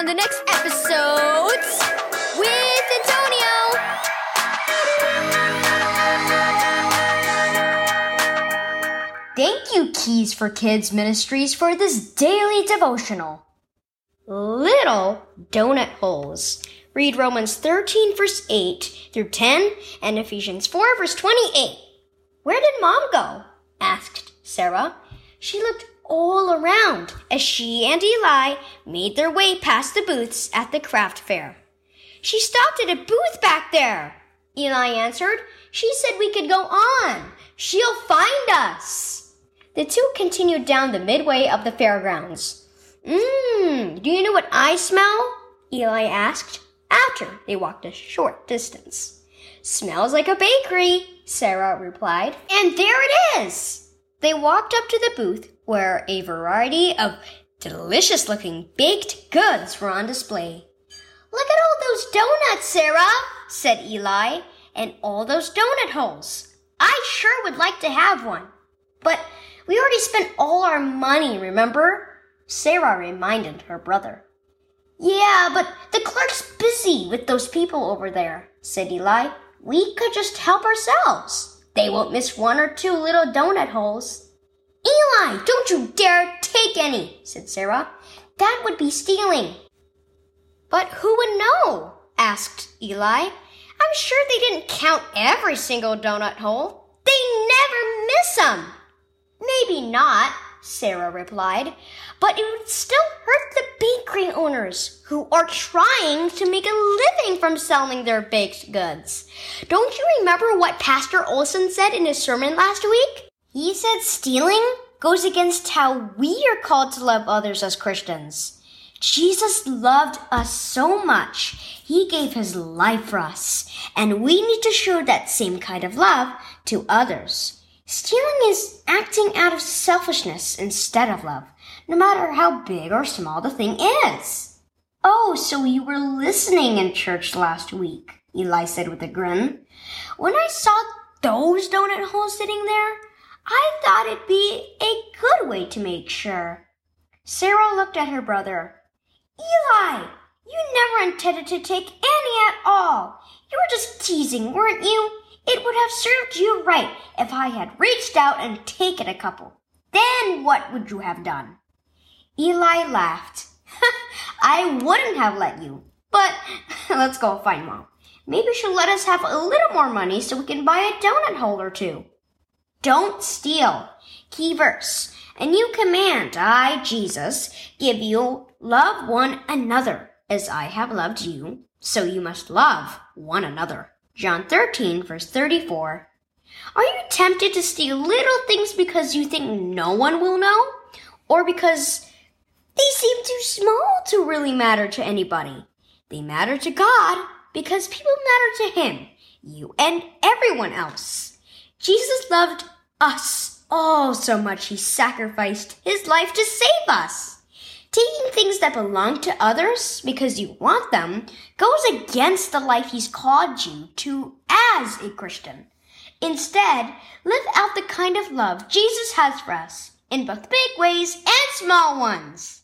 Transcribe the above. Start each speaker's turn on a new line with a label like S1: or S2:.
S1: on the next episode with Antonio.
S2: Thank you, Keys for Kids Ministries, for this daily devotional. Little donut holes. Read Romans 13, verse 8 through 10, and Ephesians 4, verse 28. Where did Mom go? asked Sarah. She looked all around as she and Eli made their way past the booths at the craft fair. She stopped at a booth back there, Eli answered. She said we could go on. She'll find us. The two continued down the midway of the fairgrounds. Mmm, do you know what I smell? Eli asked after they walked a short distance. Smells like a bakery, Sarah replied. And there it is! They walked up to the booth where a variety of delicious looking baked goods were on display. Look at all those donuts, Sarah, said Eli, and all those donut holes. I sure would like to have one. But we already spent all our money, remember? Sarah reminded her brother. Yeah, but the clerk's busy with those people over there, said Eli. We could just help ourselves. They won't miss one or two little donut holes. Eli, don't you dare take any, said Sarah. That would be stealing. But who would know? asked Eli. I'm sure they didn't count every single donut hole. They never miss 'em. Maybe not, Sarah replied, but it would still hurt the bakery owners who are trying to make a living from selling their baked goods. Don't you remember what Pastor Olson said in his sermon last week? He said stealing goes against how we are called to love others as Christians. Jesus loved us so much, he gave his life for us, and we need to show that same kind of love to others. Stealing is acting out of selfishness instead of love, no matter how big or small the thing is. Oh, so you were listening in church last week, Eli said with a grin. When I saw those donut holes sitting there, I thought it'd be a good way to make sure. Sarah looked at her brother. Eli, you never intended to take any at all. You were just teasing, weren't you? It would have served you right if I had reached out and taken a couple. Then what would you have done? Eli laughed. I wouldn't have let you. But let's go find mom. Maybe she'll let us have a little more money so we can buy a donut hole or two. Don't steal. Key verse. A new command I, Jesus, give you love one another as I have loved you, so you must love one another. John 13, verse 34. Are you tempted to steal little things because you think no one will know? Or because they seem too small to really matter to anybody? They matter to God because people matter to Him, you and everyone else. Jesus loved us oh so much He sacrificed His life to save us. Taking things that belong to others because you want them goes against the life He's called you to as a Christian. Instead, live out the kind of love Jesus has for us in both big ways and small ones.